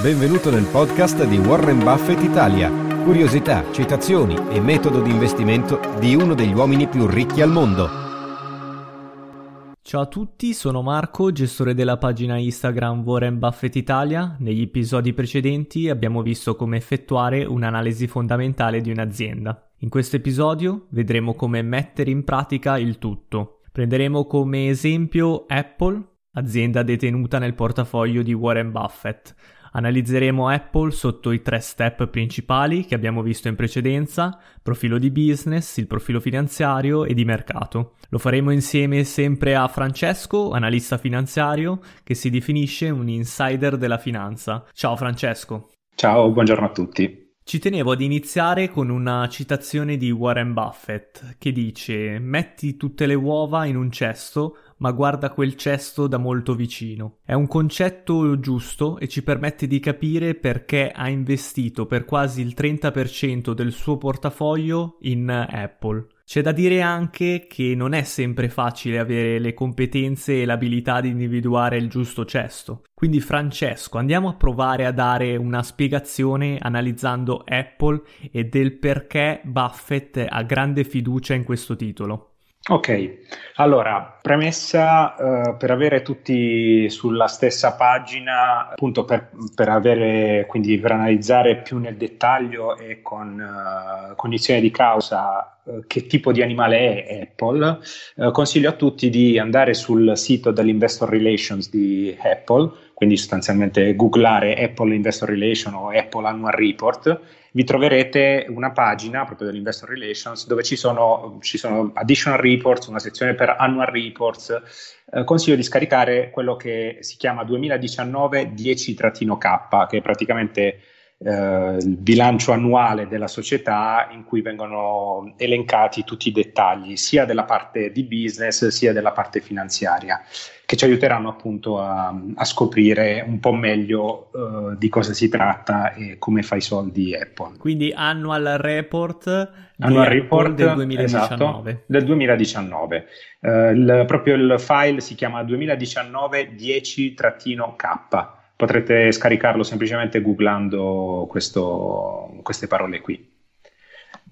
Benvenuto nel podcast di Warren Buffett Italia. Curiosità, citazioni e metodo di investimento di uno degli uomini più ricchi al mondo. Ciao a tutti, sono Marco, gestore della pagina Instagram Warren Buffett Italia. Negli episodi precedenti abbiamo visto come effettuare un'analisi fondamentale di un'azienda. In questo episodio vedremo come mettere in pratica il tutto. Prenderemo come esempio Apple, azienda detenuta nel portafoglio di Warren Buffett. Analizzeremo Apple sotto i tre step principali che abbiamo visto in precedenza, profilo di business, il profilo finanziario e di mercato. Lo faremo insieme sempre a Francesco, analista finanziario, che si definisce un insider della finanza. Ciao Francesco. Ciao, buongiorno a tutti. Ci tenevo ad iniziare con una citazione di Warren Buffett che dice metti tutte le uova in un cesto ma guarda quel cesto da molto vicino. È un concetto giusto e ci permette di capire perché ha investito per quasi il 30% del suo portafoglio in Apple. C'è da dire anche che non è sempre facile avere le competenze e l'abilità di individuare il giusto cesto. Quindi Francesco, andiamo a provare a dare una spiegazione analizzando Apple e del perché Buffett ha grande fiducia in questo titolo. Ok, allora, premessa uh, per avere tutti sulla stessa pagina, appunto per, per, avere, quindi per analizzare più nel dettaglio e con uh, cognizione di causa uh, che tipo di animale è Apple, consiglio a tutti di andare sul sito dell'Investor Relations di Apple, quindi sostanzialmente googlare Apple Investor Relations o Apple Annual Report vi troverete una pagina proprio dell'Investor Relations dove ci sono, ci sono additional reports, una sezione per annual reports. Eh, consiglio di scaricare quello che si chiama 2019 10-K, che è praticamente eh, il bilancio annuale della società in cui vengono elencati tutti i dettagli sia della parte di business sia della parte finanziaria che ci aiuteranno appunto a, a scoprire un po' meglio uh, di cosa si tratta e come fa i soldi Apple. Quindi annual report, annual report del 2019. Esatto, del 2019. Uh, il, proprio il file si chiama 2019 10-K potrete scaricarlo semplicemente googlando questo, queste parole qui.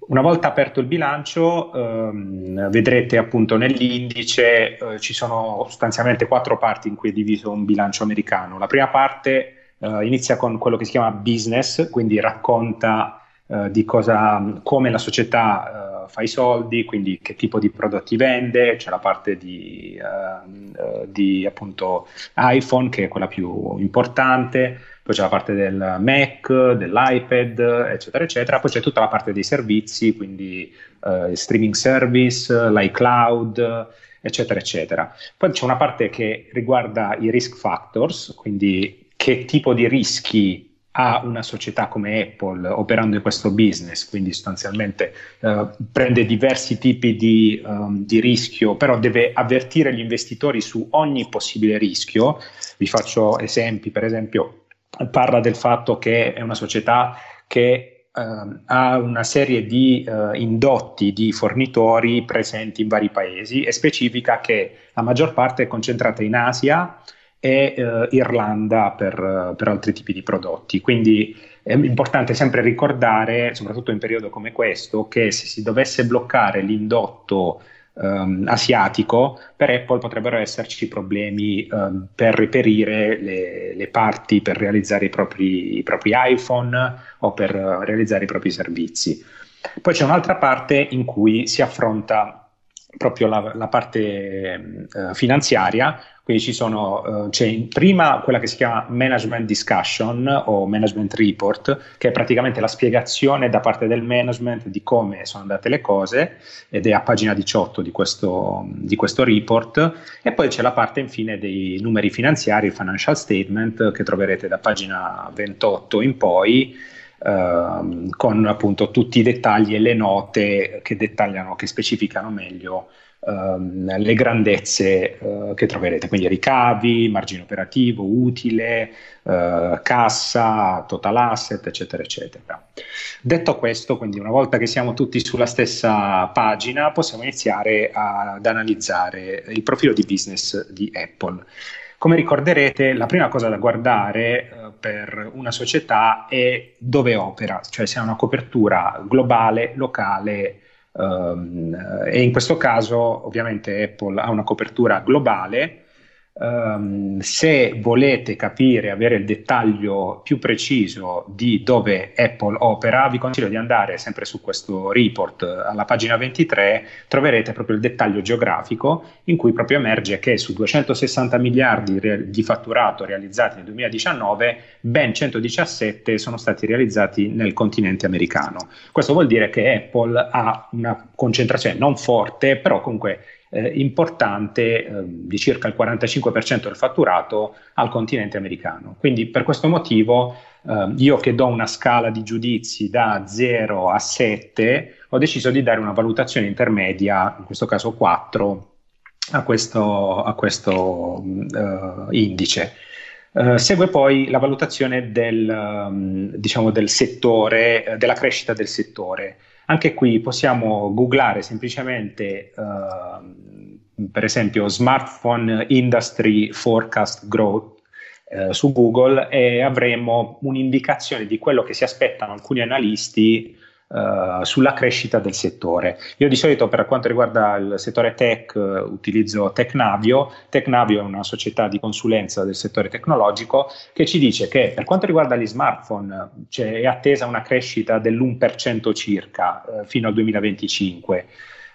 Una volta aperto il bilancio, ehm, vedrete appunto nell'indice eh, ci sono sostanzialmente quattro parti in cui è diviso un bilancio americano. La prima parte eh, inizia con quello che si chiama business, quindi racconta eh, di cosa, come la società eh, fa i soldi, quindi che tipo di prodotti vende, c'è la parte di, uh, di appunto iPhone che è quella più importante, poi c'è la parte del Mac, dell'iPad, eccetera, eccetera, poi c'è tutta la parte dei servizi, quindi uh, streaming service, l'iCloud, eccetera, eccetera. Poi c'è una parte che riguarda i risk factors, quindi che tipo di rischi ha una società come Apple operando in questo business, quindi sostanzialmente eh, prende diversi tipi di, um, di, rischio, però deve avvertire gli investitori su ogni possibile rischio. Vi faccio esempi, per esempio, parla del fatto che è una società che uh, ha una serie di uh, indotti di fornitori presenti in vari paesi e specifica che la maggior parte è concentrata in Asia e eh, Irlanda per, per, altri tipi di prodotti. Quindi è importante sempre ricordare, soprattutto in periodo come questo, che se si dovesse bloccare l'indotto um, asiatico, per Apple potrebbero esserci problemi um, per reperire le, le, parti per realizzare i propri, i propri iPhone o per uh, realizzare i propri servizi. Poi c'è un'altra parte in cui si affronta proprio la, la parte uh, finanziaria, quindi ci sono, uh, c'è prima quella che si chiama Management Discussion o Management Report, che è praticamente la spiegazione da parte del management di come sono andate le cose, ed è a pagina 18 di questo, di questo report, e poi c'è la parte infine dei numeri finanziari, il financial statement, che troverete da pagina 28 in poi, Ehm, con appunto tutti i dettagli e le note che dettagliano, che specificano meglio ehm, le grandezze eh, che troverete, quindi ricavi, margine operativo, utile, eh, cassa, total asset, eccetera, eccetera. Detto questo, quindi una volta che siamo tutti sulla stessa pagina, possiamo iniziare ad analizzare il profilo di business di Apple. Come ricorderete, la prima cosa da guardare eh, per una società è dove opera, cioè se ha una copertura globale, locale um, e in questo caso ovviamente Apple ha una copertura globale Um, se volete capire, avere il dettaglio più preciso di dove Apple opera, vi consiglio di andare sempre su questo report alla pagina 23, troverete proprio il dettaglio geografico in cui proprio emerge che su 260 miliardi re- di fatturato realizzati nel 2019, ben 117 sono stati realizzati nel continente americano. Questo vuol dire che Apple ha una concentrazione non forte, però comunque eh, importante eh, di circa il 45% del fatturato al continente americano. Quindi per questo motivo eh, io che do una scala di giudizi da 0 a 7 ho deciso di dare una valutazione intermedia, in questo caso 4, a questo, a questo uh, indice. Uh, segue poi la valutazione del, um, diciamo del settore, della crescita del settore. Anche qui possiamo googlare semplicemente, uh, per esempio, smartphone industry forecast growth uh, su Google e avremo un'indicazione di quello che si aspettano alcuni analisti Uh, sulla crescita del settore. Io di solito per quanto riguarda il settore tech uh, utilizzo Tecnavio. Tecnavio è una società di consulenza del settore tecnologico che ci dice che per quanto riguarda gli smartphone è attesa una crescita dell'1% circa uh, fino al 2025.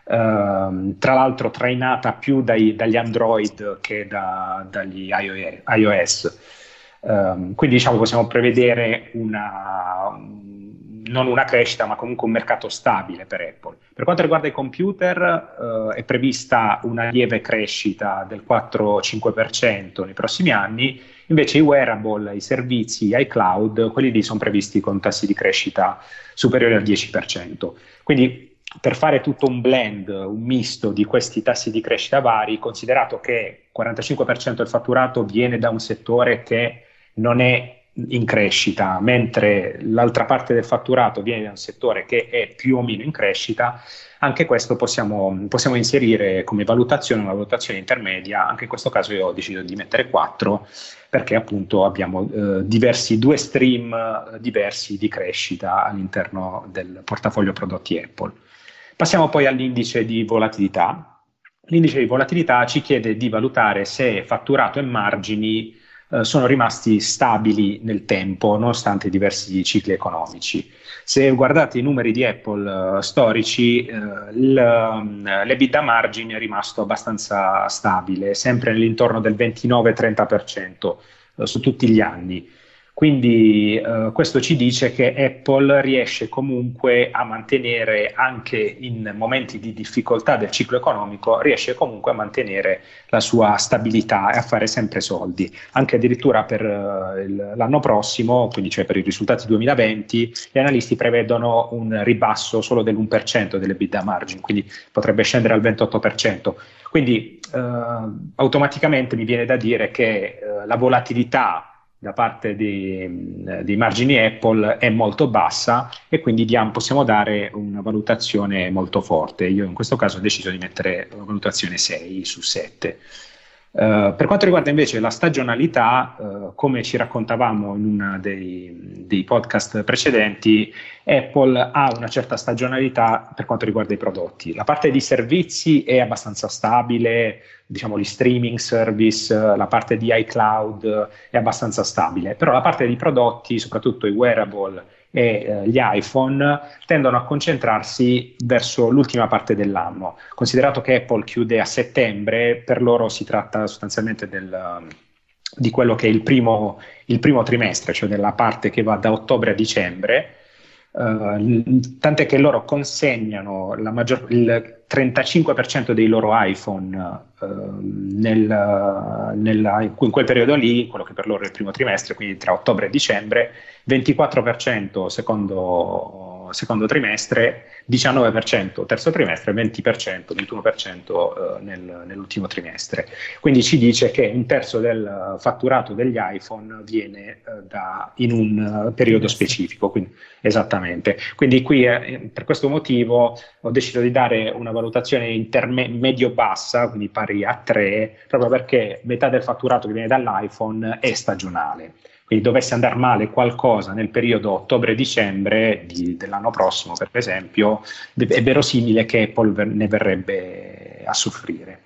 Uh, tra l'altro trainata più dai, dagli Android che da, dagli iOS. Um, quindi diciamo possiamo prevedere una, non una crescita, ma comunque un mercato stabile per Apple. Per quanto riguarda i computer, eh, è prevista una lieve crescita del 4-5% nei prossimi anni, invece i wearable, i servizi, i cloud, quelli lì sono previsti con tassi di crescita superiori al 10%. Quindi per fare tutto un blend, un misto di questi tassi di crescita vari, considerato che il 45% del fatturato viene da un settore che non è in crescita, mentre l'altra parte del fatturato viene da un settore che è più o meno in crescita, anche questo possiamo, possiamo inserire come valutazione, una valutazione intermedia, anche in questo caso io ho deciso di mettere 4 perché appunto abbiamo eh, diversi, due stream eh, diversi di crescita all'interno del portafoglio prodotti Apple. Passiamo poi all'indice di volatilità. L'indice di volatilità ci chiede di valutare se fatturato e margini eh, sono rimasti stabili nel tempo nonostante diversi cicli economici. Se guardate i numeri di Apple uh, storici, uh, l'EBITDA margin è rimasto abbastanza stabile, sempre nell'intorno del 29-30% uh, su tutti gli anni. Quindi eh, questo ci dice che Apple riesce comunque a mantenere anche in momenti di difficoltà del ciclo economico, riesce comunque a mantenere la sua stabilità e a fare sempre soldi. Anche addirittura per eh, l'anno prossimo, quindi cioè per i risultati 2020, gli analisti prevedono un ribasso solo dell'1% delle bid margin, quindi potrebbe scendere al 28%. Quindi eh, automaticamente mi viene da dire che eh, la volatilità da parte dei, margini Apple è molto bassa e quindi diamo, possiamo dare una valutazione molto forte. Io in questo caso ho deciso di mettere una valutazione 6 su 7. Uh, eh, per quanto riguarda invece la stagionalità, uh, come ci raccontavamo in uno dei, dei, podcast precedenti, Apple ha una certa stagionalità per quanto riguarda i prodotti. La parte di servizi è abbastanza stabile, diciamo, gli streaming service, la parte di iCloud è abbastanza stabile, però la parte di prodotti, soprattutto i wearable e eh, gli iPhone, tendono a concentrarsi verso l'ultima parte dell'anno. Considerato che Apple chiude a settembre, per loro si tratta sostanzialmente del, di quello che è il primo, il primo trimestre, cioè della parte che va da ottobre a dicembre Uh, tant'è che loro consegnano maggior, il 35% dei loro iPhone uh, nel, nella, in quel periodo lì, quello che per loro è il primo trimestre, quindi tra ottobre e dicembre, 24% secondo, secondo trimestre, 19% terzo trimestre, 20%, 21% eh, nel, nell'ultimo trimestre. Quindi ci dice che un terzo del fatturato degli iPhone viene eh, da, in un uh, periodo specifico. Quindi, esattamente. Quindi qui eh, per questo motivo ho deciso di dare una valutazione interme- medio-bassa, quindi pari a 3, proprio perché metà del fatturato che viene dall'iPhone è stagionale quindi dovesse andare male qualcosa nel periodo ottobre-dicembre dell'anno prossimo, per esempio, è verosimile che Apple ne verrebbe a soffrire.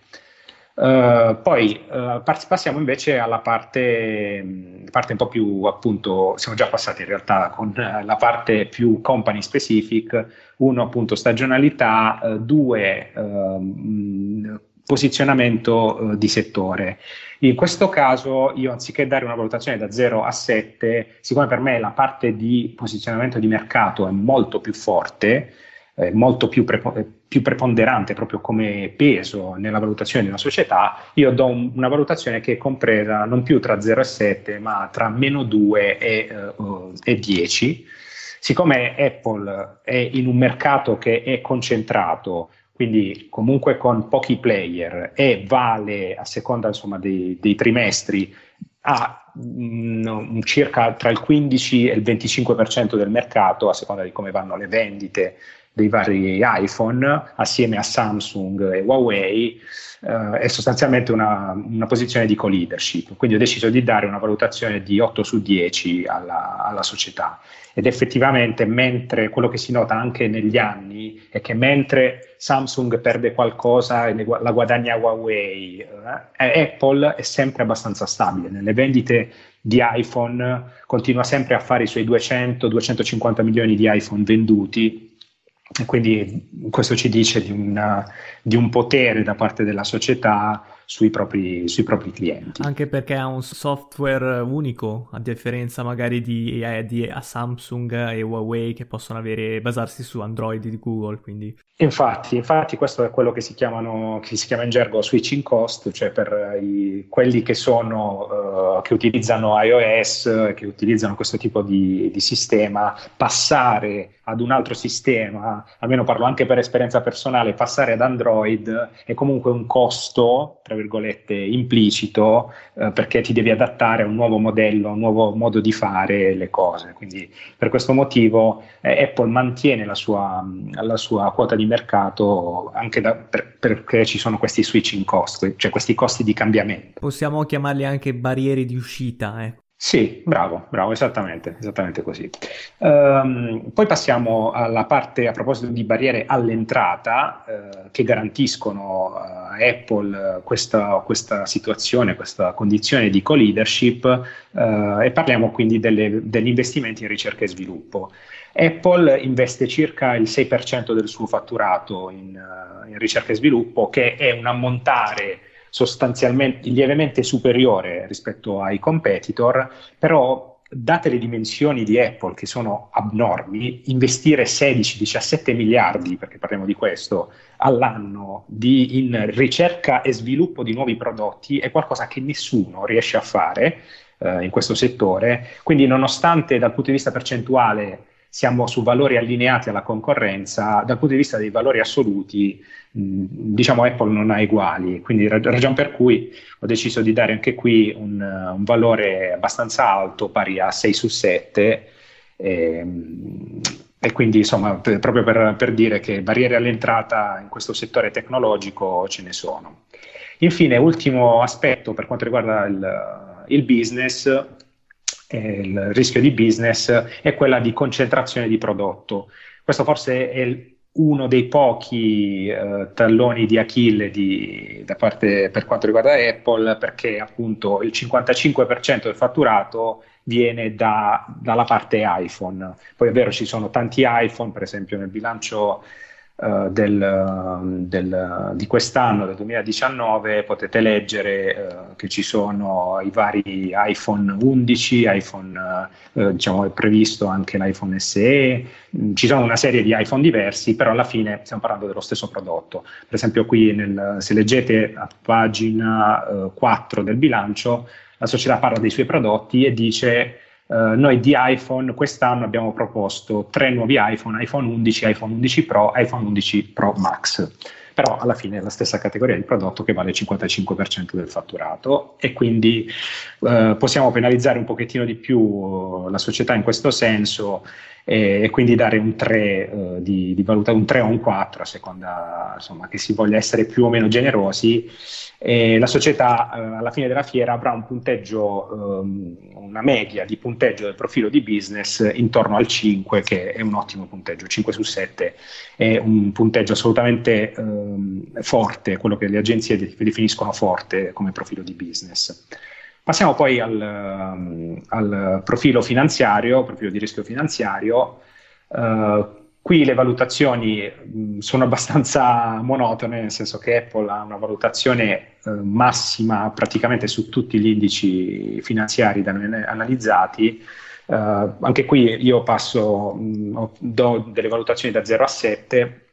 Uh, poi uh, passiamo invece alla parte, parte, un po' più appunto, siamo già passati in realtà con uh, la parte più company specific, uno appunto stagionalità, due ehm, posizionamento di settore. In questo caso io anziché dare una valutazione da 0 a 7, siccome per me la parte di posizionamento di mercato è molto più forte, eh, molto più, prepo- eh, più, preponderante proprio come peso nella valutazione di una società, io do un, una valutazione che è compresa non più tra 0 e 7, ma tra meno 2 e, uh, e 10. Siccome Apple è in un mercato che è concentrato, quindi comunque con pochi player e vale a seconda insomma, dei, dei, trimestri a mh, mm, circa tra il 15 e il 25% del mercato a seconda di come vanno le vendite dei vari iPhone assieme a Samsung e Huawei eh, è sostanzialmente una, una, posizione di co-leadership quindi ho deciso di dare una valutazione di 8 su 10 alla, alla società ed effettivamente mentre quello che si nota anche negli anni è che mentre Samsung perde qualcosa e la guadagna Huawei, eh, Apple è sempre abbastanza stabile. Nelle vendite di iPhone continua sempre a fare i suoi 200-250 milioni di iPhone venduti quindi questo ci dice di, una, di un potere da parte della società sui propri, sui propri, clienti. Anche perché ha un software unico, a differenza magari di, eh, di Samsung e Huawei che possono avere, basarsi su Android di Google. Quindi. Infatti, infatti, questo è quello che si, chiamano, che si chiama in gergo switching cost, cioè per i, quelli che, sono, uh, che utilizzano iOS, che utilizzano questo tipo di, di sistema, passare ad un altro sistema, almeno parlo anche per esperienza personale, passare ad Android è comunque un costo, tra virgolette, implicito, eh, perché ti devi adattare a un nuovo modello, a un nuovo modo di fare le cose. Quindi per questo motivo eh, Apple mantiene la sua, la sua, quota di mercato anche da, per, perché ci sono questi switching cost, cioè questi costi di cambiamento. Possiamo chiamarli anche barriere di uscita, eh. Sì, bravo, bravo, esattamente, esattamente così. Um, poi passiamo alla parte a proposito di barriere all'entrata uh, che garantiscono a Apple questa, questa, situazione, questa condizione di co-leadership uh, e parliamo quindi delle, degli investimenti in ricerca e sviluppo. Apple investe circa il 6% del suo fatturato in, uh, in ricerca e sviluppo, che è un ammontare sostanzialmente lievemente superiore rispetto ai competitor, però date le dimensioni di Apple che sono abnormi, investire 16-17 miliardi, perché parliamo di questo, all'anno di, in ricerca e sviluppo di nuovi prodotti è qualcosa che nessuno riesce a fare eh, in questo settore. Quindi nonostante dal punto di vista percentuale siamo su valori allineati alla concorrenza, dal punto di vista dei valori assoluti, mh, diciamo Apple non ha uguali, quindi rag- ragione per cui ho deciso di dare anche qui un, un valore abbastanza alto, pari a 6 su 7. E, ehm, e quindi insomma per, proprio per, per, dire che barriere all'entrata in questo settore tecnologico ce ne sono. Infine, ultimo aspetto per quanto riguarda il, il business, il rischio di business è quella di concentrazione di prodotto. Questo forse è il, uno dei pochi eh, talloni di Achille di, parte, per quanto riguarda Apple, perché appunto il 55% del fatturato viene da, dalla parte iPhone. Poi è vero, ci sono tanti iPhone, per esempio nel bilancio uh, del, del, di quest'anno, del 2019, potete leggere uh, che ci sono i vari iPhone 11, iPhone, uh, diciamo è previsto anche l'iPhone SE, mm, ci sono una serie di iPhone diversi, però alla fine stiamo parlando dello stesso prodotto. Per esempio qui nel, se leggete a pagina 4 del bilancio, la società parla dei suoi prodotti e dice Uh, noi di iPhone quest'anno abbiamo proposto tre nuovi iPhone, iPhone 11, iPhone 11 Pro, iPhone 11 Pro Max. Però alla fine è la stessa categoria di prodotto che vale il 55% del fatturato e quindi uh, possiamo penalizzare un pochettino di più uh, la società in questo senso e, e quindi dare un 3 di, di valutazione, un 3 o un 4 a seconda insomma, che si voglia essere più o meno generosi e la società eh, alla fine della fiera avrà un punteggio, ehm, una media di punteggio del profilo di business intorno al 5, che è un ottimo punteggio. 5 su 7 è un punteggio assolutamente ehm, forte, quello che le agenzie definiscono forte come profilo di business. Passiamo poi al, um, al profilo finanziario, profilo di rischio finanziario. Uh, Qui le valutazioni mh, sono abbastanza monotone, nel senso che Apple ha una valutazione eh, massima praticamente su tutti gli indici finanziari da noi analizzati. Uh, anche qui io passo, mh, do delle valutazioni da 0 a 7.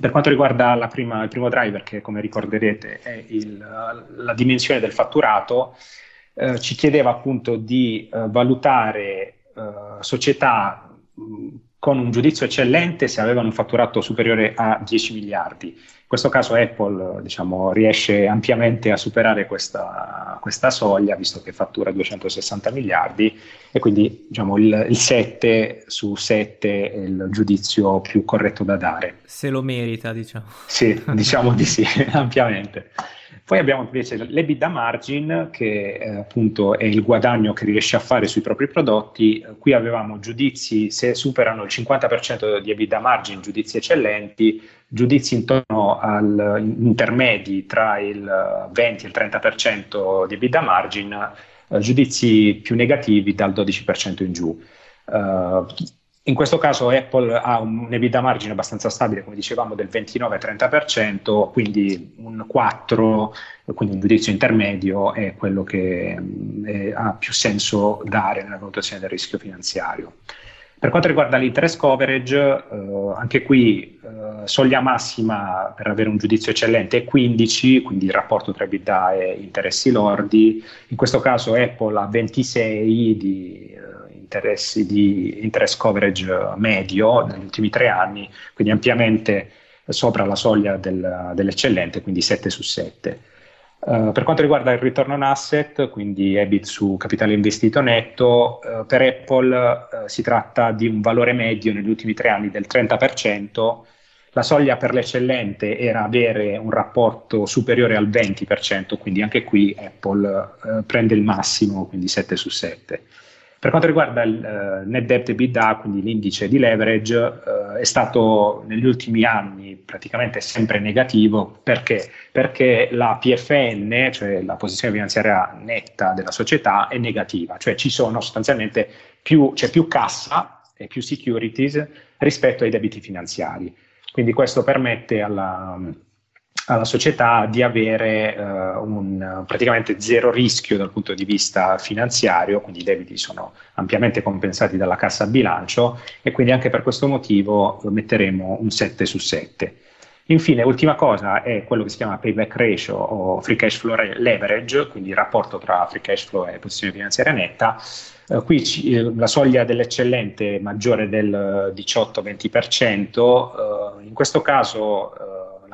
Per quanto riguarda prima, il primo driver, che come ricorderete è il, la dimensione del fatturato, eh, ci chiedeva appunto di eh, valutare eh, società mh, con un giudizio eccellente se avevano un fatturato superiore a 10 miliardi. In questo caso Apple diciamo, riesce ampiamente a superare questa, questa, soglia, visto che fattura 260 miliardi, e quindi diciamo, il, il 7 su 7 è il giudizio più corretto da dare. Se lo merita, diciamo. Sì, diciamo di sì, ampiamente. Poi abbiamo invece l'EBITDA margin, che eh, appunto è il guadagno che riesce a fare sui propri prodotti. Qui avevamo giudizi, se superano il 50% di EBITDA margin, giudizi eccellenti, giudizi intorno al intermedi tra il 20 e il 30% di EBITDA margin, eh, giudizi più negativi dal 12% in giù. Uh, in questo caso Apple ha un EBITDA margine abbastanza stabile, come dicevamo, del 29-30%, quindi un 4, quindi un giudizio intermedio è quello che è, ha più senso dare nella valutazione del rischio finanziario. Per quanto riguarda l'interest coverage, eh, anche qui eh, soglia massima per avere un giudizio eccellente è 15, quindi il rapporto tra EBITDA e interessi lordi. In questo caso Apple ha 26 di interessi di interest coverage medio negli ultimi tre anni, quindi ampiamente sopra la soglia del, dell'eccellente, quindi 7 su 7. Uh, eh, per quanto riguarda il return on asset, quindi EBIT su capitale investito netto, uh, per Apple uh, si tratta di un valore medio negli ultimi tre anni del 30%. La soglia per l'eccellente era avere un rapporto superiore al 20%, quindi anche qui Apple prende il massimo, quindi 7 su 7. Per quanto riguarda il uh, net debt EBITDA, quindi l'indice di leverage, uh, è stato negli ultimi anni praticamente sempre negativo perché? perché la PFN, cioè la posizione finanziaria netta della società, è negativa, cioè ci sono sostanzialmente più, c'è più cassa e più securities rispetto ai debiti finanziari. Quindi questo permette alla, alla società di avere uh, un praticamente zero rischio dal punto di vista finanziario, quindi i debiti sono ampiamente compensati dalla cassa a bilancio e quindi anche per questo motivo metteremo un 7 su 7. Infine, ultima cosa è quello che si chiama payback ratio o free cash flow leverage, quindi il rapporto tra free cash flow e posizione finanziaria netta. Uh, qui ci, uh, la soglia dell'eccellente è maggiore del 18-20%, uh, in questo caso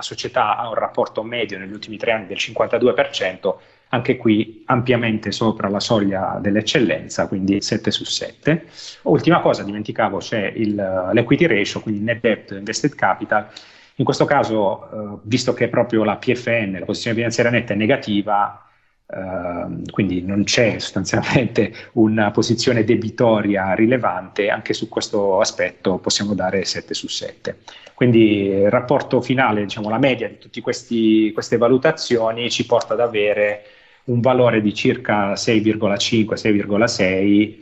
la società ha un rapporto medio negli ultimi tre anni del 52%, anche qui ampiamente sopra la soglia dell'eccellenza, quindi 7 su 7. Ultima cosa, dimenticavo, c'è il, l'equity ratio, quindi net debt invested capital. In questo caso, eh, visto che proprio la PFN, la posizione finanziaria netta, è negativa, Uh, quindi non c'è sostanzialmente una posizione debitoria rilevante, anche su questo aspetto possiamo dare 7 su 7. Quindi il rapporto finale, diciamo la media di tutte queste valutazioni ci porta ad avere un valore di circa 6,5-6,6 eh,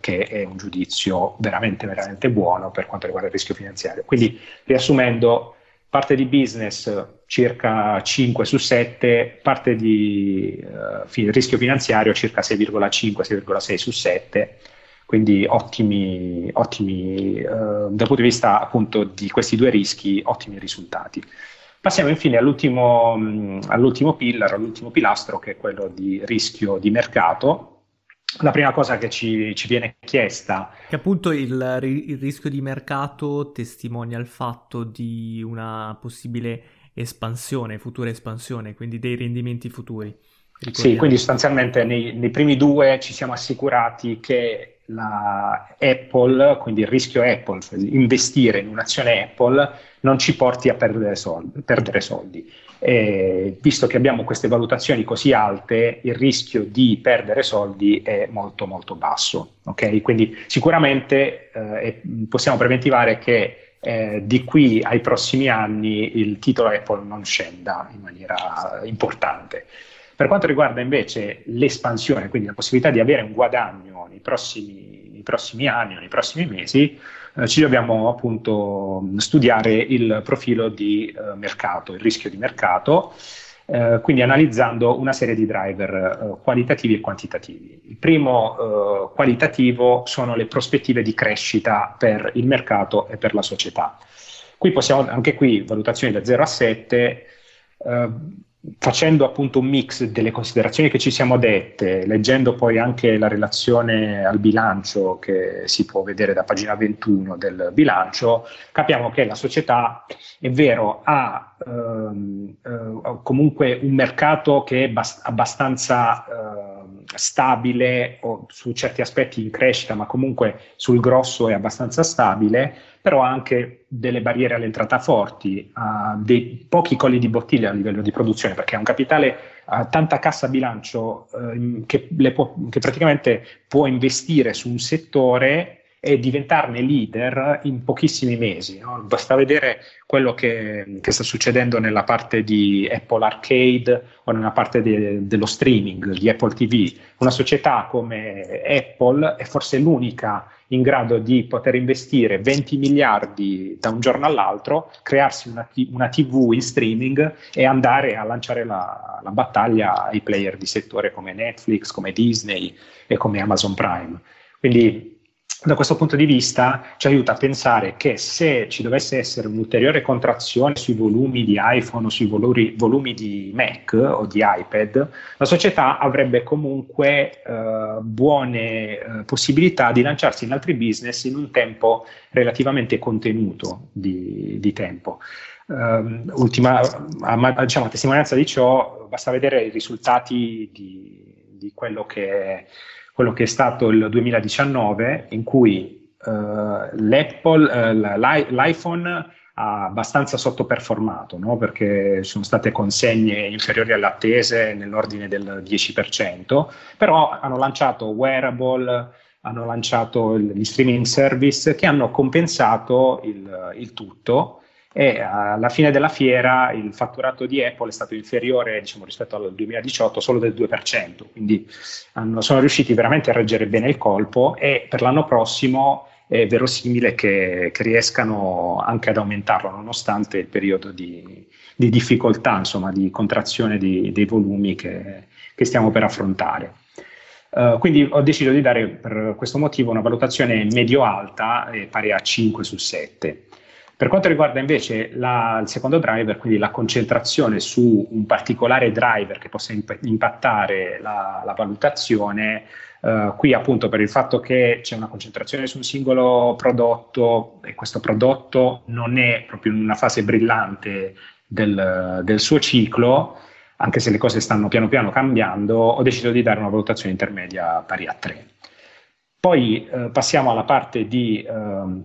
che è un giudizio veramente veramente buono per quanto riguarda il rischio finanziario. Quindi riassumendo, parte di business circa 5 su 7, parte di eh, fi- rischio finanziario circa 6,5-6,6 su 7, quindi ottimi, ottimi eh, dal punto di vista appunto di questi due rischi, ottimi risultati. Passiamo infine all'ultimo, all'ultimo pillar, all'ultimo pilastro che è quello di rischio di mercato. La prima cosa che ci, ci viene chiesta... Che appunto il, il rischio di mercato testimonia il fatto di una possibile espansione, futura espansione, quindi dei rendimenti futuri. Ricordiamo. Sì, quindi sostanzialmente nei, nei, primi due ci siamo assicurati che la Apple, quindi il rischio Apple, cioè investire in un'azione Apple, non ci porti a perdere soldi. Perdere soldi. E visto che abbiamo queste valutazioni così alte, il rischio di perdere soldi è molto molto basso. Okay? Quindi sicuramente eh, possiamo preventivare che eh, di qui ai prossimi anni il titolo Apple non scenda in maniera importante. Per quanto riguarda invece l'espansione, quindi la possibilità di avere un guadagno nei prossimi, nei prossimi anni o nei prossimi mesi, eh, ci dobbiamo appunto studiare il profilo di eh, mercato, il rischio di mercato, eh, quindi analizzando una serie di driver eh, qualitativi e quantitativi. Il primo eh, qualitativo sono le prospettive di crescita per il mercato e per la società. Qui possiamo, anche qui, valutazioni da 0 a 7, eh, facendo appunto un mix delle considerazioni che ci siamo dette, leggendo poi anche la relazione al bilancio che si può vedere da pagina 21 del bilancio, capiamo che la società, è vero, ha ehm, eh, comunque un mercato che è bast- abbastanza eh, stabile o su certi aspetti in crescita, ma comunque sul grosso è abbastanza stabile, però ha anche delle barriere all'entrata forti, ha dei pochi colli di bottiglia a livello di produzione, perché ha un capitale, ha tanta cassa bilancio eh, che, può, che praticamente può investire su un settore e diventarne leader in pochissimi mesi. No? Basta vedere quello che, che, sta succedendo nella parte di Apple Arcade o nella parte de, dello streaming di Apple TV. Una società come Apple è forse l'unica in grado di poter investire 20 miliardi da un giorno all'altro, crearsi una, una TV in streaming e andare a lanciare la, la, battaglia ai player di settore come Netflix, come Disney e come Amazon Prime. Quindi da questo punto di vista ci aiuta a pensare che se ci dovesse essere un'ulteriore contrazione sui volumi di iPhone o sui volumi, volumi di Mac o di iPad, la società avrebbe comunque eh, buone eh, possibilità di lanciarsi in altri business in un tempo relativamente contenuto di, di tempo. Uh, ultima, a, diciamo, a testimonianza di ciò, basta vedere i risultati di, di quello che è quello che è stato il 2019, in cui uh, l'Apple, uh, l'iPhone ha abbastanza sottoperformato, no? perché sono state consegne inferiori alle attese nell'ordine del 10%, però hanno lanciato wearable, hanno lanciato gli streaming service che hanno compensato il, il tutto e alla fine della fiera il fatturato di Apple è stato inferiore diciamo, rispetto al 2018 solo del 2%, quindi hanno, sono riusciti veramente a reggere bene il colpo e per l'anno prossimo è verosimile che, che riescano anche ad aumentarlo nonostante il periodo di, di difficoltà, insomma, di contrazione di, dei volumi che, che, stiamo per affrontare. Uh, quindi ho deciso di dare per questo motivo una valutazione medio-alta eh, pari a 5 su 7. Per quanto riguarda invece la, il secondo driver, quindi la concentrazione su un particolare driver che possa imp- impattare la, la valutazione, Uh, qui appunto per il fatto che c'è una concentrazione su un singolo prodotto e questo prodotto non è proprio in una fase brillante del, del, suo ciclo, anche se le cose stanno piano piano cambiando, ho deciso di dare una valutazione intermedia pari a 3. Poi uh, passiamo alla parte di uh,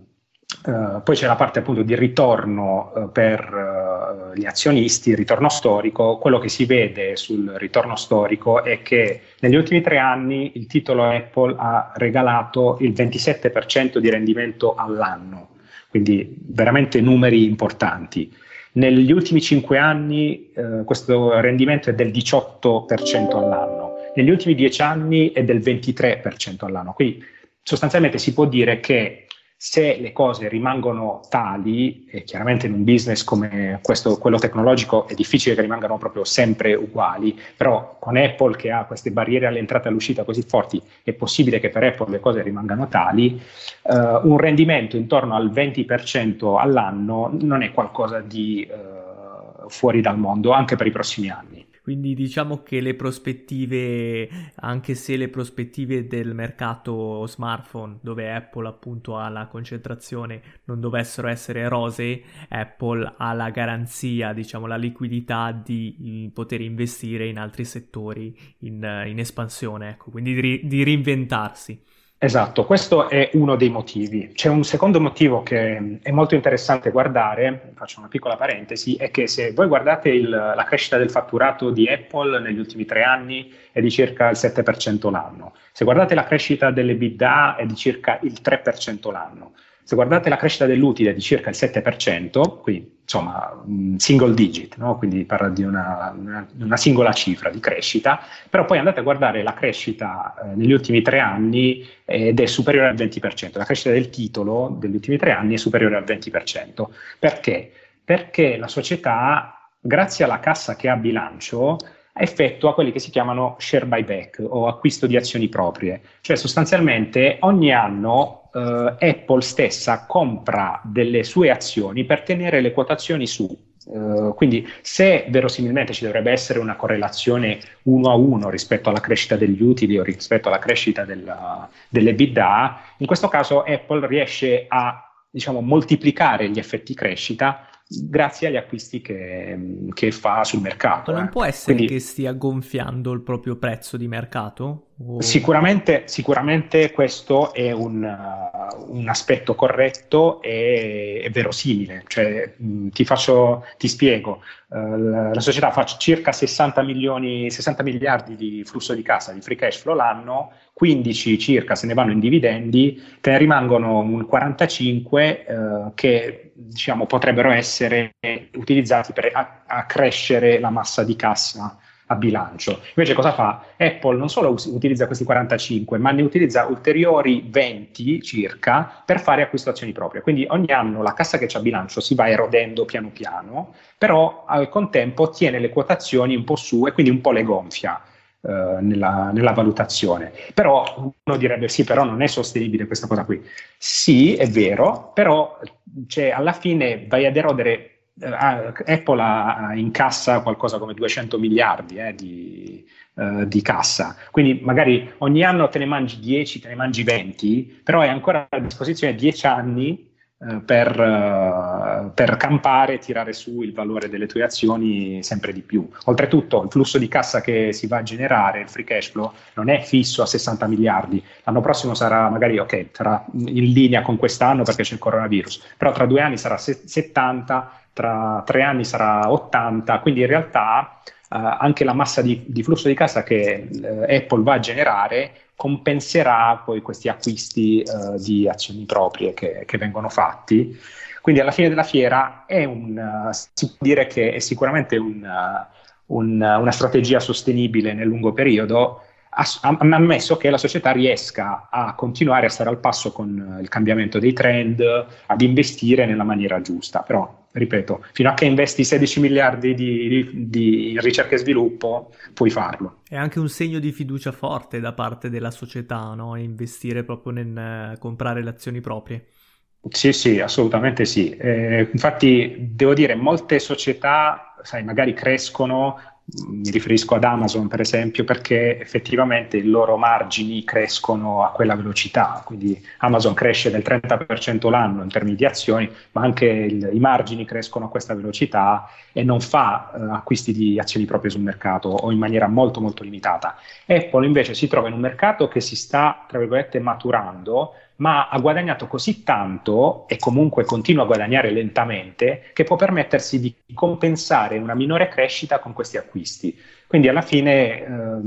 Uh, poi c'è la parte appunto di ritorno uh, per, uh, gli azionisti, il ritorno storico, quello che si vede sul ritorno storico è che negli ultimi tre anni il titolo Apple ha regalato il 27% di rendimento all'anno, quindi veramente numeri importanti. Negli ultimi cinque anni questo rendimento è del 18% all'anno, negli ultimi dieci anni è del 23% all'anno. Quindi sostanzialmente si può dire che se le cose rimangono tali, e chiaramente in un business come questo, quello tecnologico, è difficile che rimangano proprio sempre uguali, però con Apple che ha queste barriere all'entrata e all'uscita così forti, è possibile che per Apple le cose rimangano tali, uh, un rendimento intorno al 20% all'anno non è qualcosa di uh, fuori dal mondo, anche per i prossimi anni. Quindi diciamo che le prospettive, anche se le prospettive del mercato smartphone, dove Apple appunto ha la concentrazione, non dovessero essere rose, Apple ha la garanzia, diciamo la liquidità di poter investire in altri settori in, in espansione, ecco, quindi di, di reinventarsi. Esatto, questo è uno dei motivi. C'è un secondo motivo che è molto interessante guardare, faccio una piccola parentesi, è che se voi guardate il, la crescita del fatturato di Apple negli ultimi tre anni è di circa il 7% l'anno, se guardate la crescita delle BIDA è di circa il 3% l'anno, se guardate la crescita dell'utile di circa il 7%, quindi insomma single digit, no? quindi parla di una, una, una, singola cifra di crescita, però poi andate a guardare la crescita eh, negli ultimi tre anni ed è superiore al 20%, la crescita del titolo degli ultimi tre anni è superiore al 20%. Perché? Perché la società, grazie alla cassa che ha a bilancio, effettua quelli che si chiamano share buyback o acquisto di azioni proprie, cioè sostanzialmente ogni anno Uh, Apple stessa compra delle sue azioni per tenere le quotazioni su. Uh, quindi se verosimilmente ci dovrebbe essere una correlazione uno a uno rispetto alla crescita degli utili o rispetto alla crescita della, delle BIDA, in questo caso Apple riesce a diciamo, moltiplicare gli effetti crescita grazie agli acquisti che, che fa sul mercato. Ma non eh. può essere Quindi, che stia gonfiando il proprio prezzo di mercato? Sicuramente, sicuramente, questo è un, uh, un aspetto corretto e, e verosimile. Cioè, mh, ti, faccio, ti spiego, uh, la, la, società fa circa 60, milioni, 60 miliardi di flusso di cassa, di free cash flow l'anno, 15 circa se ne vanno in dividendi, te ne rimangono un 45 uh, che diciamo, potrebbero essere utilizzati per accrescere la massa di cassa a bilancio. Invece cosa fa? Apple non solo us- utilizza questi 45, ma ne utilizza ulteriori 20 circa per fare acquistazioni proprie. Quindi ogni anno la cassa che c'è a bilancio si va erodendo piano piano, però al contempo tiene le quotazioni un po' su e quindi un po' le gonfia. Uh, nella, nella, valutazione. Però uno direbbe sì, però non è sostenibile questa cosa qui. Sì, è vero, però cioè, alla fine vai ad erodere eh, Apple ha in cassa qualcosa come 200 miliardi eh, di, uh, di, cassa, quindi magari ogni anno te ne mangi 10, te ne mangi 20, però hai ancora a disposizione 10 anni uh, per, uh, per, campare e tirare su il valore delle tue azioni sempre di più. Oltretutto il flusso di cassa che si va a generare, il free cash flow, non è fisso a 60 miliardi, l'anno prossimo sarà magari ok, sarà in linea con quest'anno perché c'è il coronavirus, però tra due anni sarà 70 tra tre anni sarà 80, quindi in realtà eh, anche la massa di, di, flusso di cassa che eh, Apple va a generare compenserà poi questi acquisti eh, di azioni proprie che, che, vengono fatti. Quindi alla fine della fiera è un, uh, si può dire che è sicuramente un, uh, un, una strategia sostenibile nel lungo periodo, ammesso che la società riesca a continuare a stare al passo con il cambiamento dei trend, ad investire nella maniera giusta. Però ripeto, fino a che investi 16 miliardi di, di, di, ricerca e sviluppo, puoi farlo. È anche un segno di fiducia forte da parte della società, no? Investire proprio nel uh, comprare le azioni proprie. Sì, sì, assolutamente sì. Eh, infatti, devo dire, molte società, sai, magari crescono mi riferisco ad Amazon per esempio perché effettivamente i loro margini crescono a quella velocità, quindi Amazon cresce del 30% l'anno in termini di azioni, ma anche il, i margini crescono a questa velocità e non fa eh, acquisti di azioni proprie sul mercato o in maniera molto molto limitata. Apple invece si trova in un mercato che si sta, tra virgolette, maturando, ma ha guadagnato così tanto e comunque continua a guadagnare lentamente che può permettersi di compensare una minore crescita con questi acquisti. Quindi alla fine eh,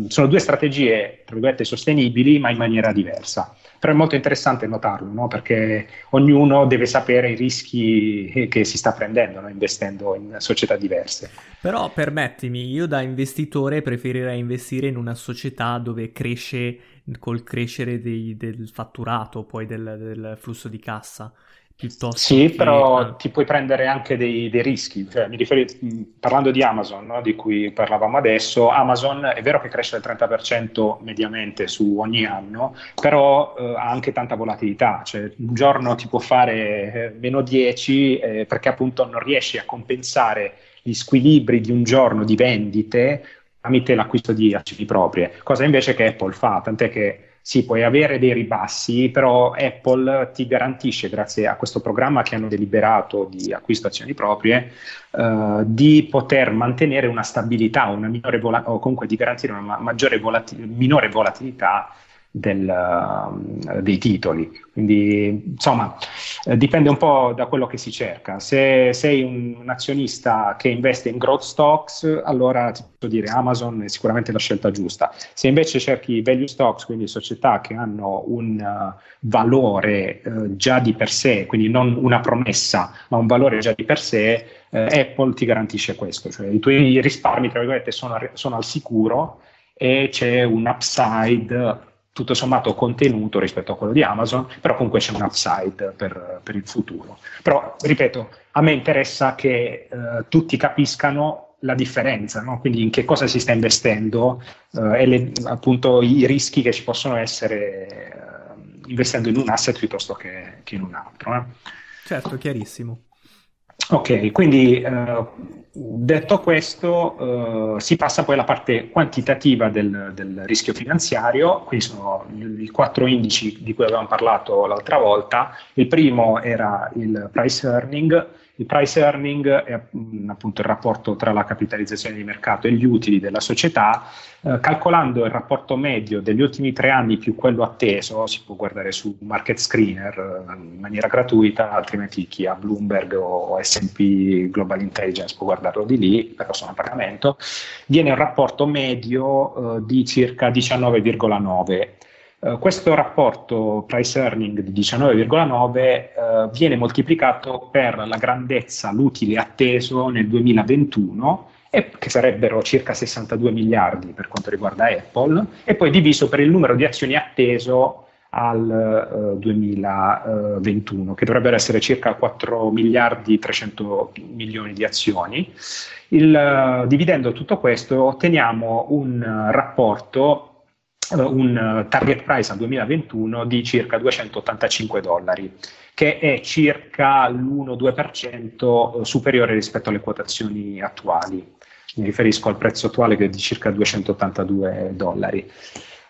sono due strategie, tra virgolette, sostenibili, ma in maniera diversa. Però è molto interessante notarlo, no? perché ognuno deve sapere i rischi che si sta prendendo no? investendo in società diverse. Però permettimi, io da investitore preferirei investire in una società dove cresce col crescere dei, del fatturato, poi del, del flusso di cassa piuttosto sì, che... però ti puoi prendere anche dei, dei rischi. Cioè, mi riferi, parlando di Amazon, no, di cui parlavamo adesso, Amazon è vero che cresce del 30% mediamente su ogni anno, però eh, ha anche tanta volatilità. Cioè, un giorno ti può fare eh, meno 10 eh, perché appunto non riesci a compensare gli squilibri di un giorno di vendite tramite l'acquisto di azioni proprie, cosa invece che Apple fa, tant'è che sì, puoi avere dei ribassi, però Apple ti garantisce, grazie a questo programma che hanno deliberato di acquisto azioni proprie, eh, di poter mantenere una stabilità, una minore vola- o comunque di garantire una maggiore volati- minore volatilità del, uh, dei titoli. Quindi, insomma, eh, dipende un po' da quello che si cerca. Se sei un, un, azionista che investe in growth stocks, allora ti posso dire Amazon è sicuramente la scelta giusta. Se invece cerchi value stocks, quindi società che hanno un uh, valore uh, già di per sé, quindi non una promessa, ma un valore già di per sé, Apple ti garantisce questo, cioè i tuoi risparmi, tra virgolette, sono, sono al sicuro e c'è un upside tutto sommato contenuto rispetto a quello di Amazon, però comunque c'è un upside per, per il futuro. Però, ripeto, a me interessa che eh, tutti capiscano la differenza, no? quindi in che cosa si sta investendo eh, e le, appunto i rischi che ci possono essere eh, investendo in un asset piuttosto che, che in un altro. Eh. Certo, chiarissimo. Ok, quindi eh, detto questo, eh, si passa poi alla parte quantitativa del, del, rischio finanziario, qui sono i quattro indici di cui avevamo parlato l'altra volta. Il primo era il price earning, il price earning è mm, appunto il rapporto tra la capitalizzazione di mercato e gli utili della società. Eh, calcolando il rapporto medio degli ultimi tre anni più quello atteso, si può guardare su Market Screener eh, in maniera gratuita, altrimenti chi ha Bloomberg o SP Global Intelligence può guardarlo di lì, però sono a pagamento, viene un rapporto medio eh, di circa 19,9 Uh, questo rapporto price earning di 19,9 uh, viene moltiplicato per la grandezza, l'utile atteso nel 2021, e, che sarebbero circa 62 miliardi per quanto riguarda Apple, e poi diviso per il numero di azioni atteso al uh, 2021, che dovrebbero essere circa 4 miliardi 300 milioni di azioni. Il, dividendo tutto questo otteniamo un rapporto eh, un eh, target price al 2021 di circa 285 dollari, che è circa l'1-2% eh, superiore rispetto alle quotazioni attuali. Mi riferisco al prezzo attuale che è di circa 282 dollari.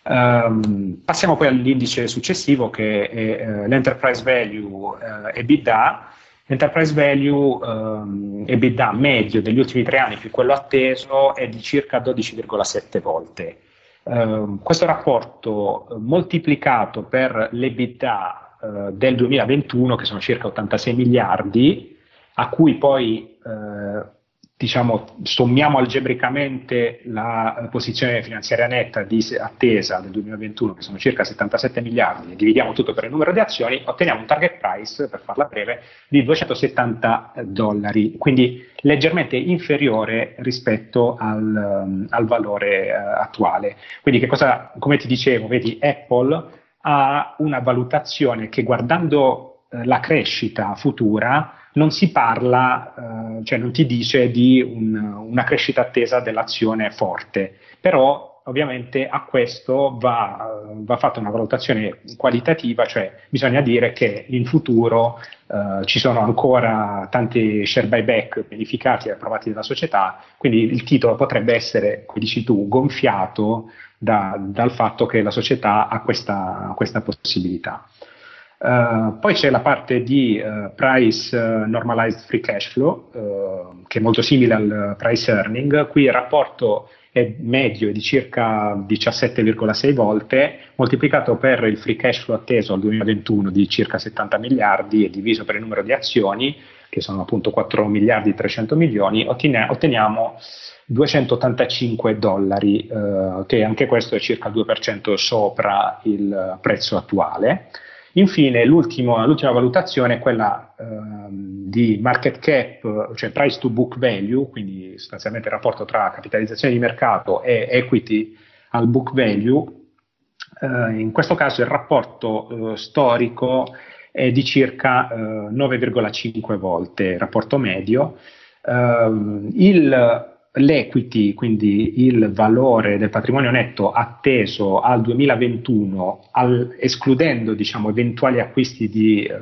Um, passiamo poi all'indice successivo che è uh, l'enterprise value uh, EBITDA. L'enterprise value um, EBITDA medio degli ultimi tre anni più quello atteso è di circa 12,7 volte. Ehm, questo rapporto eh, moltiplicato per l'EBITDA uh, del 2021, che sono circa 86 miliardi, a cui poi uh, diciamo, sommiamo algebricamente la posizione finanziaria netta di attesa del 2021, che sono circa 77 miliardi, e dividiamo tutto per il numero di azioni, otteniamo un target price, per farla breve, di 270 dollari, quindi leggermente inferiore rispetto al, um, al valore uh, attuale. Quindi che cosa, come ti dicevo, vedi, Apple ha una valutazione che guardando uh, la crescita futura non si parla, eh, cioè non ti dice di un, una crescita attesa dell'azione forte, però ovviamente a questo va, va, fatta una valutazione qualitativa, cioè bisogna dire che in futuro eh, ci sono ancora tanti share buyback pianificati e approvati dalla società, quindi il titolo potrebbe essere, come dici tu, gonfiato da, dal fatto che la società ha questa, questa possibilità. Uh, poi c'è la parte di uh, price uh, normalized free cash flow, che è molto simile al price earning. Qui il rapporto è medio di circa 17,6 volte, moltiplicato per il free cash flow atteso al 2021 di circa 70 miliardi e diviso per il numero di azioni, che sono appunto 4 miliardi e 300 milioni, otteniamo 285 dollari, che anche questo è circa il 2% sopra il prezzo attuale. Infine, l'ultima valutazione è quella eh, di market cap, cioè price to book value, quindi sostanzialmente il rapporto tra capitalizzazione di mercato e equity al book value. Eh, in questo caso il rapporto eh, storico è di circa 9,5 eh, volte il rapporto medio. Ehm, il l'equity, quindi il valore del patrimonio netto atteso al 2021, al, escludendo diciamo, eventuali acquisti di eh,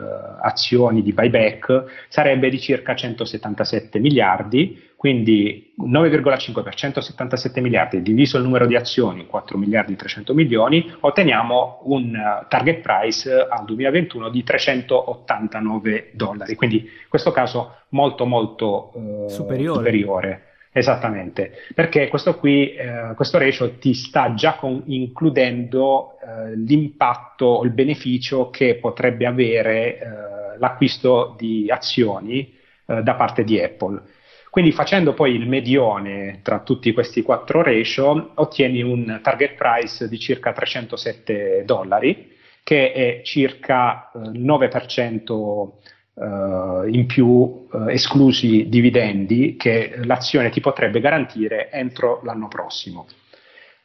azioni di buyback, sarebbe di circa 177 miliardi, quindi 9,5 per 177 miliardi. Diviso il numero di azioni, 4 miliardi e 300 milioni, otteniamo un uh, target price al 2021 di 389 dollari, quindi in questo caso molto molto uh, superiore. superiore Esattamente, perché questo qui, eh, questo ratio ti sta già con, includendo eh, l'impatto o il beneficio che potrebbe avere eh, l'acquisto di azioni eh, da parte di Apple. Quindi facendo poi il medione tra tutti questi quattro ratio ottieni un target price di circa 307 dollari, che è circa il eh, 9% Uh, in più uh, esclusi dividendi che l'azione ti potrebbe garantire entro l'anno prossimo.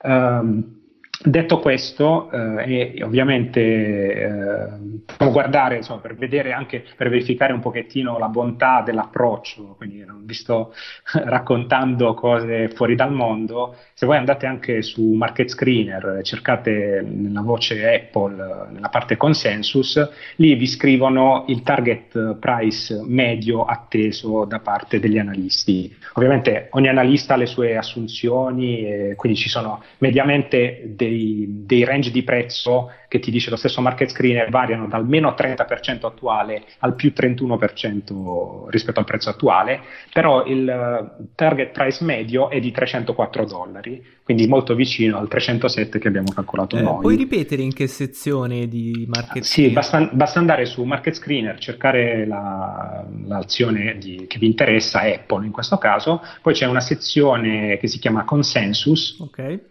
Um, Detto questo, eh, e ovviamente eh, possiamo guardare insomma, per vedere anche per verificare un pochettino la bontà dell'approccio, quindi non vi sto raccontando cose fuori dal mondo. Se voi andate anche su Market Screener, cercate nella voce Apple, nella parte consensus, lì vi scrivono il target price medio atteso da parte degli analisti. Ovviamente ogni analista ha le sue assunzioni, quindi ci sono mediamente dei dei, dei, range di prezzo che ti dice lo stesso market screener variano dal meno 30% attuale al più 31% rispetto al prezzo attuale, però il eh, target price medio è di 304 dollari, quindi molto vicino al 307 che abbiamo calcolato eh, noi. Puoi ripetere in che sezione di market screener? Sì, basta, basta andare su market screener, cercare la, l'azione di, che vi interessa, Apple in questo caso, poi c'è una sezione che si chiama consensus. Ok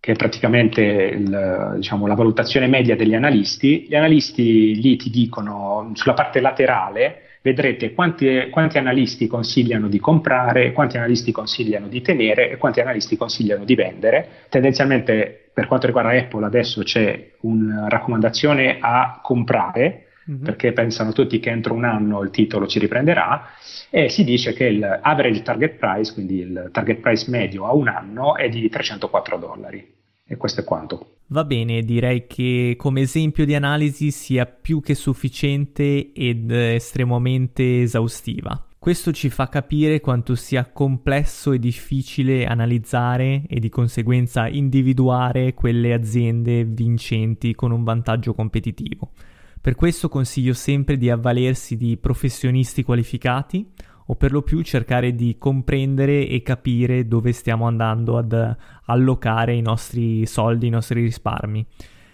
che è praticamente il, diciamo, la valutazione media degli analisti, gli analisti lì ti dicono sulla parte laterale vedrete quanti, quanti, analisti consigliano di comprare, quanti analisti consigliano di tenere e quanti analisti consigliano di vendere. Tendenzialmente per quanto riguarda Apple adesso c'è una raccomandazione a comprare mm-hmm. perché pensano tutti che entro un anno il titolo ci riprenderà e si dice che il average target price, quindi il target price medio a un anno, è di 304 dollari. E questo è quanto. Va bene, direi che come esempio di analisi sia più che sufficiente ed estremamente esaustiva. Questo ci fa capire quanto sia complesso e difficile analizzare e di conseguenza individuare quelle aziende vincenti con un vantaggio competitivo. Per questo consiglio sempre di avvalersi di professionisti qualificati o per lo più cercare di comprendere e capire dove stiamo andando ad allocare i nostri soldi, i nostri risparmi.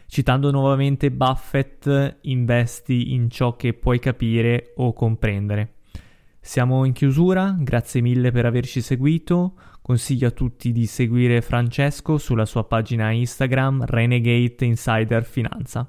Citando nuovamente Buffett, investi in ciò che puoi capire o comprendere. Siamo in chiusura, grazie mille per averci seguito. Consiglio a tutti di seguire Francesco sulla sua pagina Instagram Renegade Insider Finanza.